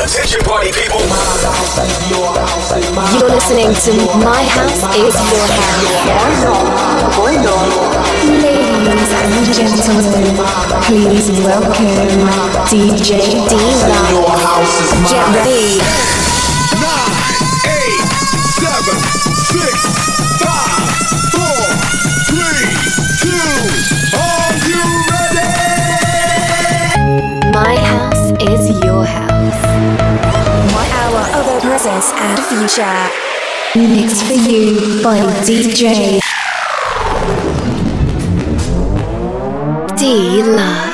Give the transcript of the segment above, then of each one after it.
Attention party people. You're listening to My House is Your House. Ladies and gentlemen, please welcome DJ D-Lux. Get ready. Nine, eight, seven, six, five, four, three, two. Are you ready? My house is your house. The and future. Mixed for you by DJ D-Lux. condena,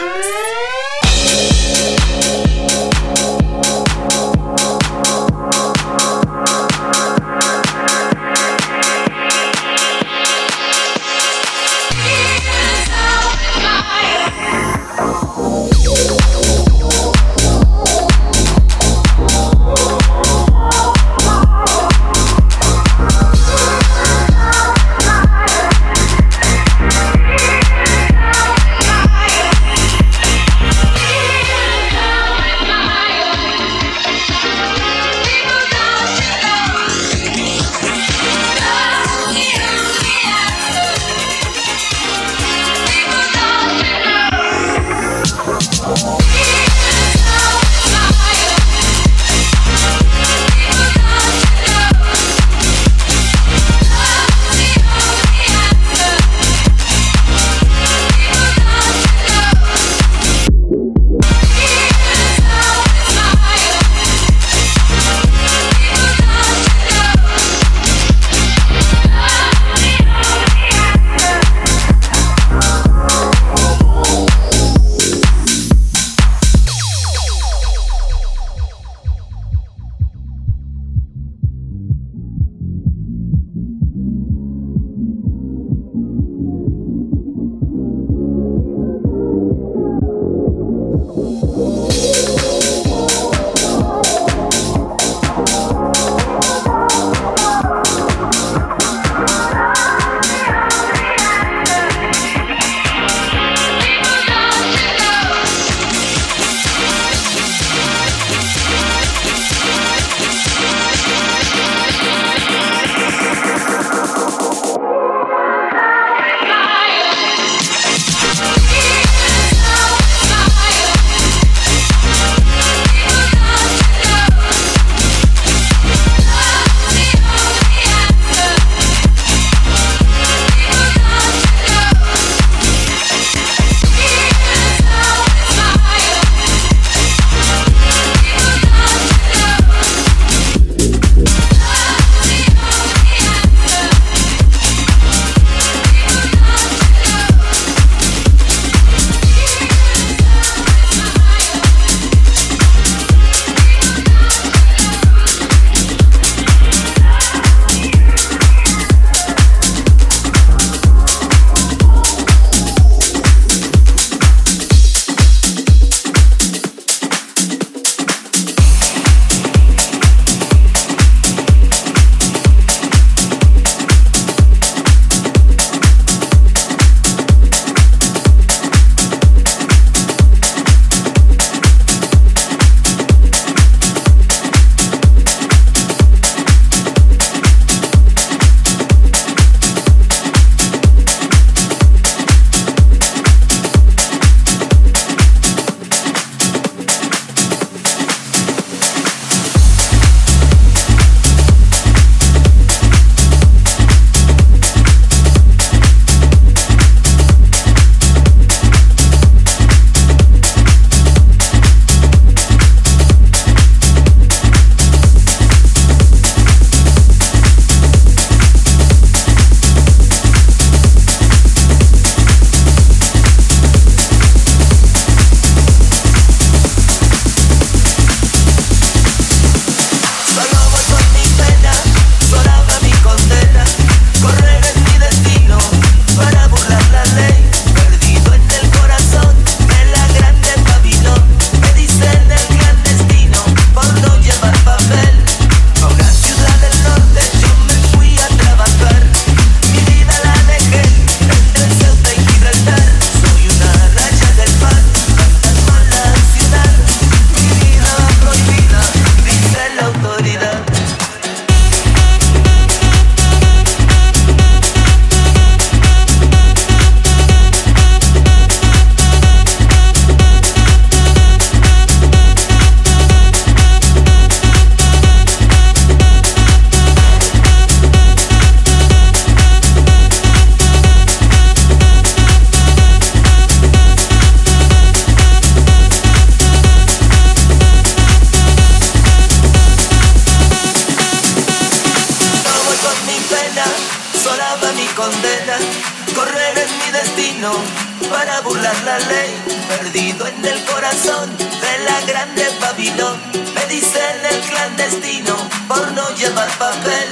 perdido en el corazón de la grande Babilón. Me dicen el clandestino por no llevar papel.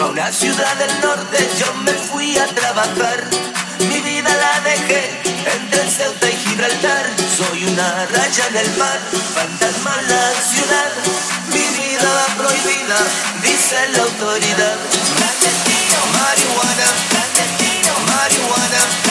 A una ciudad del norte yo me fui a trabajar, mi vida la dejé entre Ceuta y Gibraltar. Soy una raya en el mar, fantasma en la ciudad, mi vida prohibida, dice la autoridad. Marihuana, marihuana.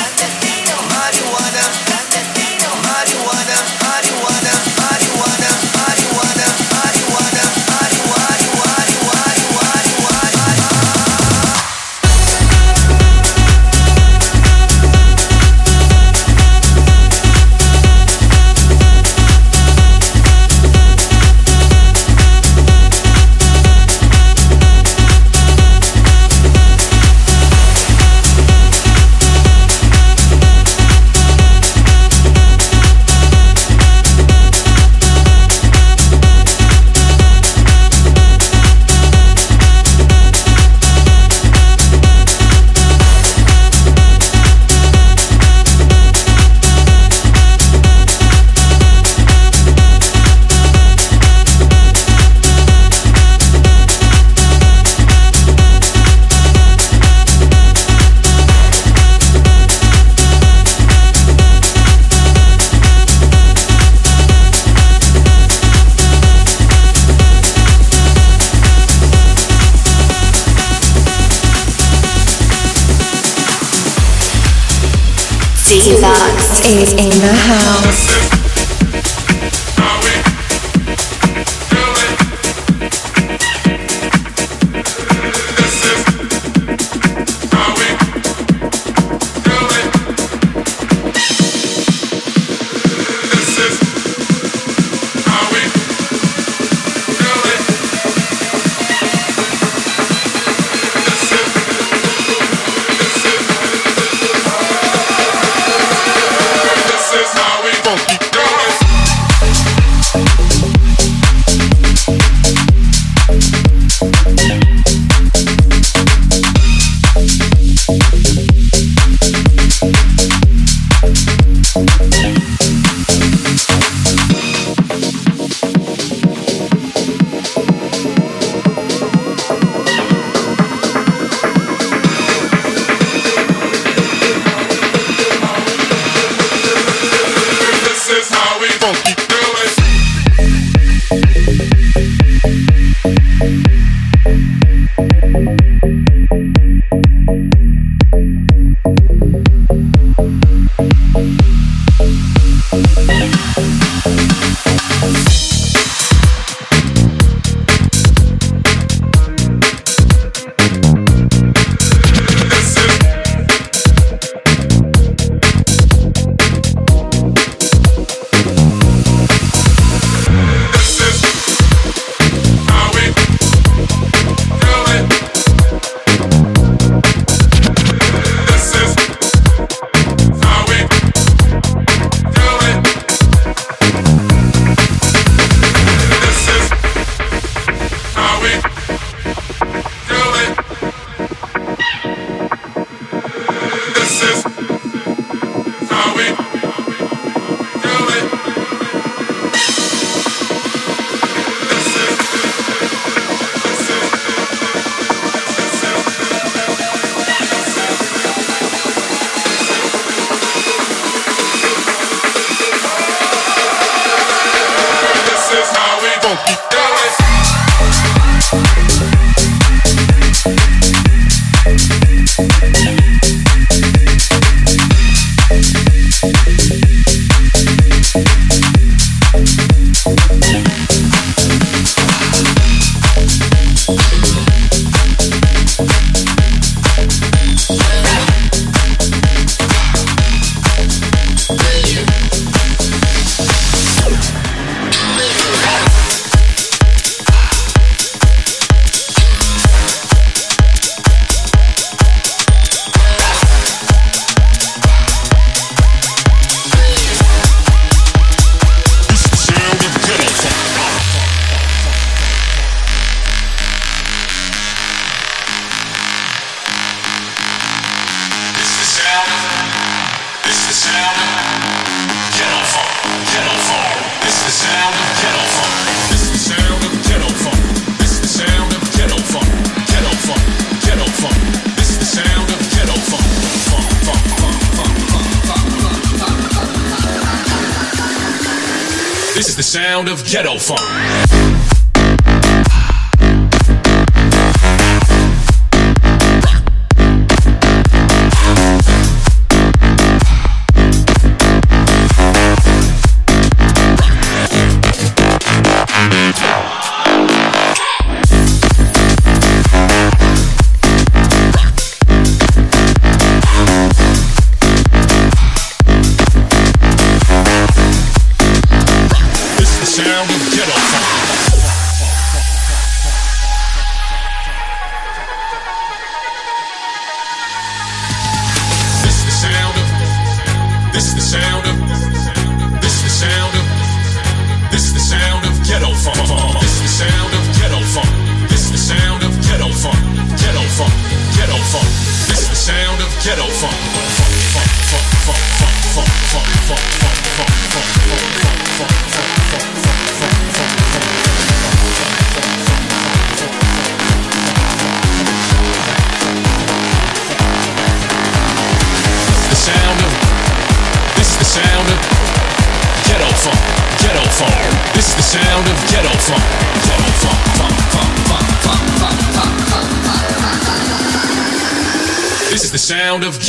Ghetto funk.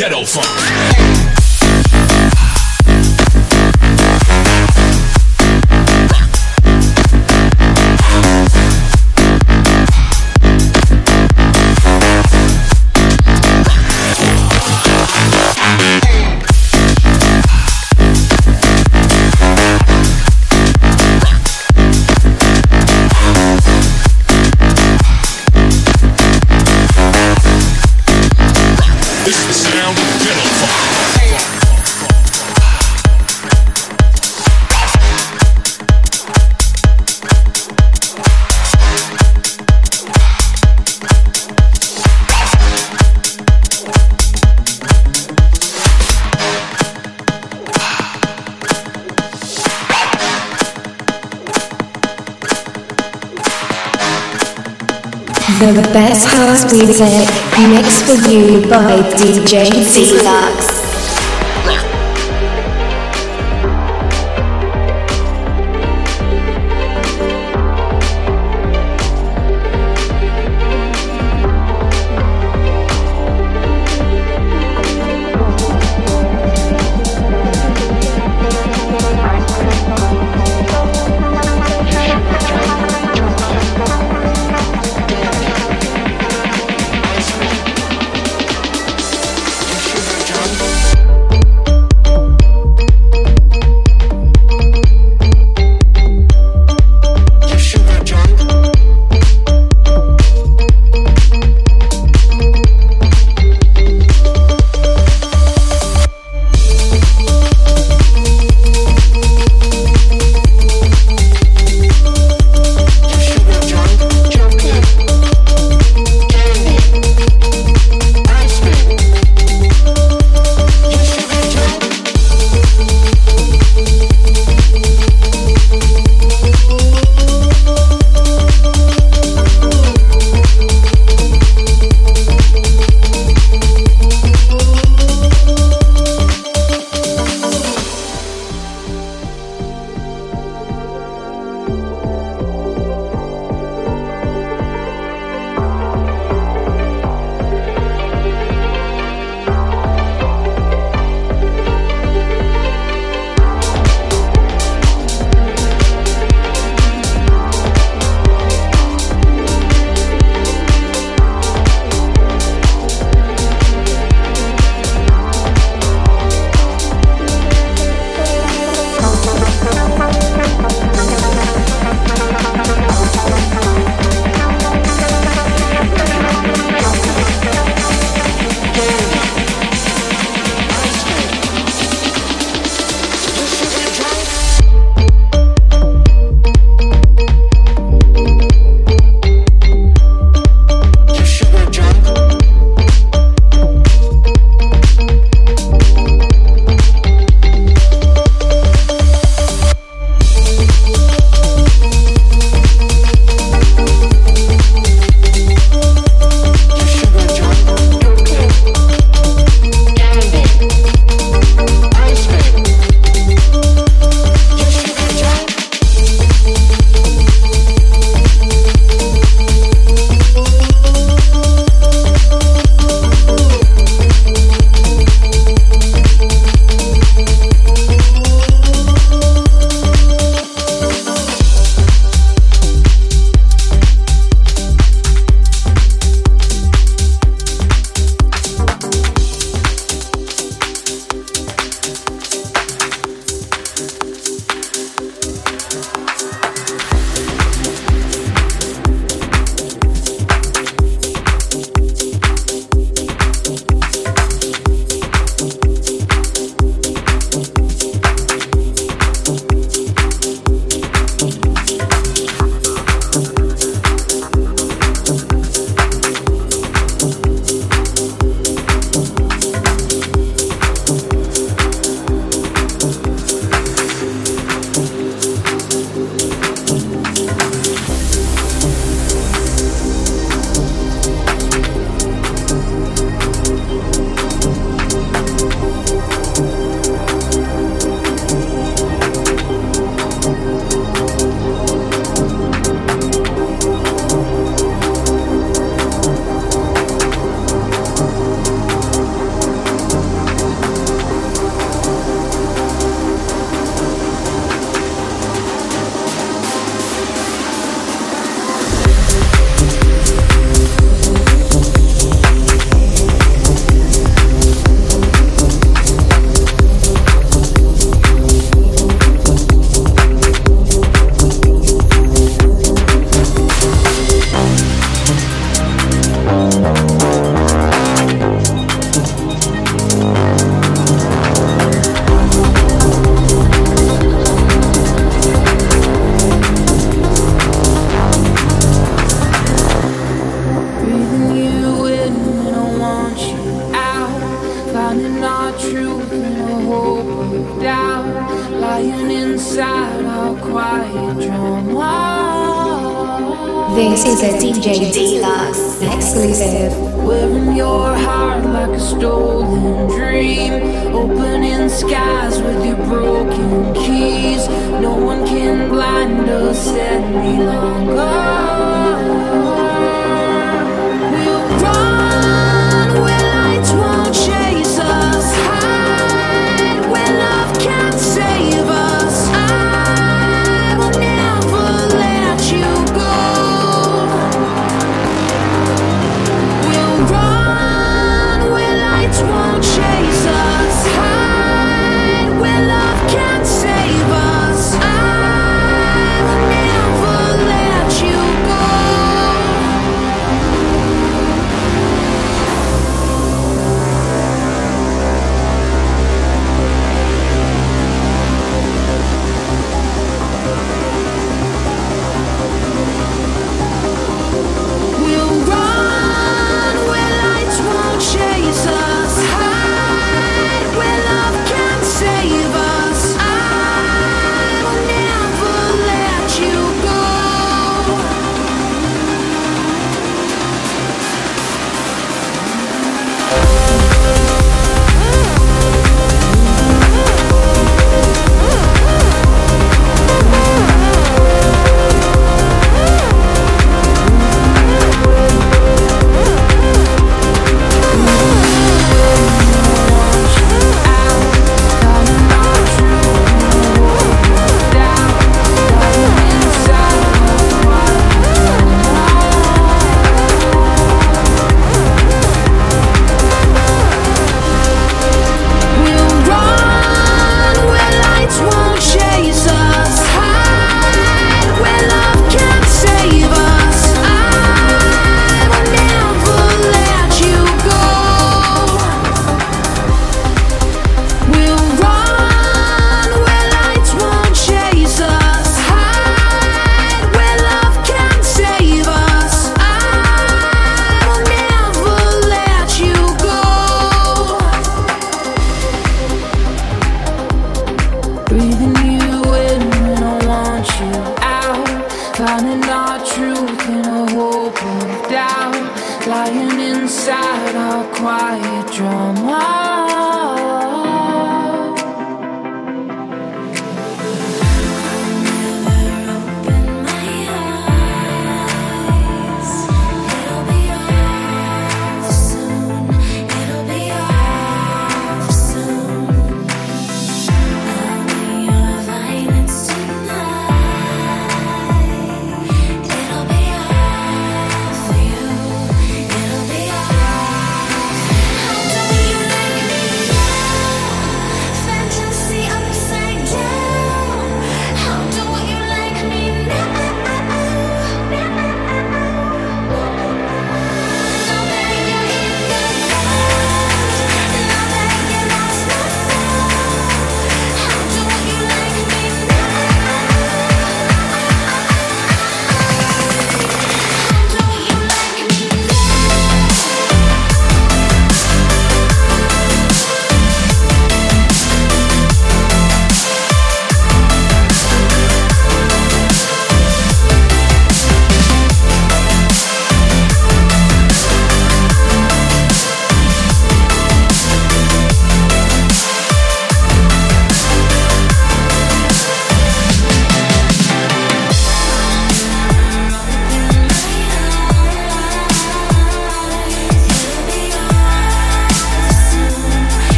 Ghetto funk. The best house music mixed for you by DJ D-Lux.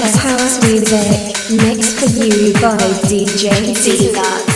House music mixed for you by DJ D-Lux.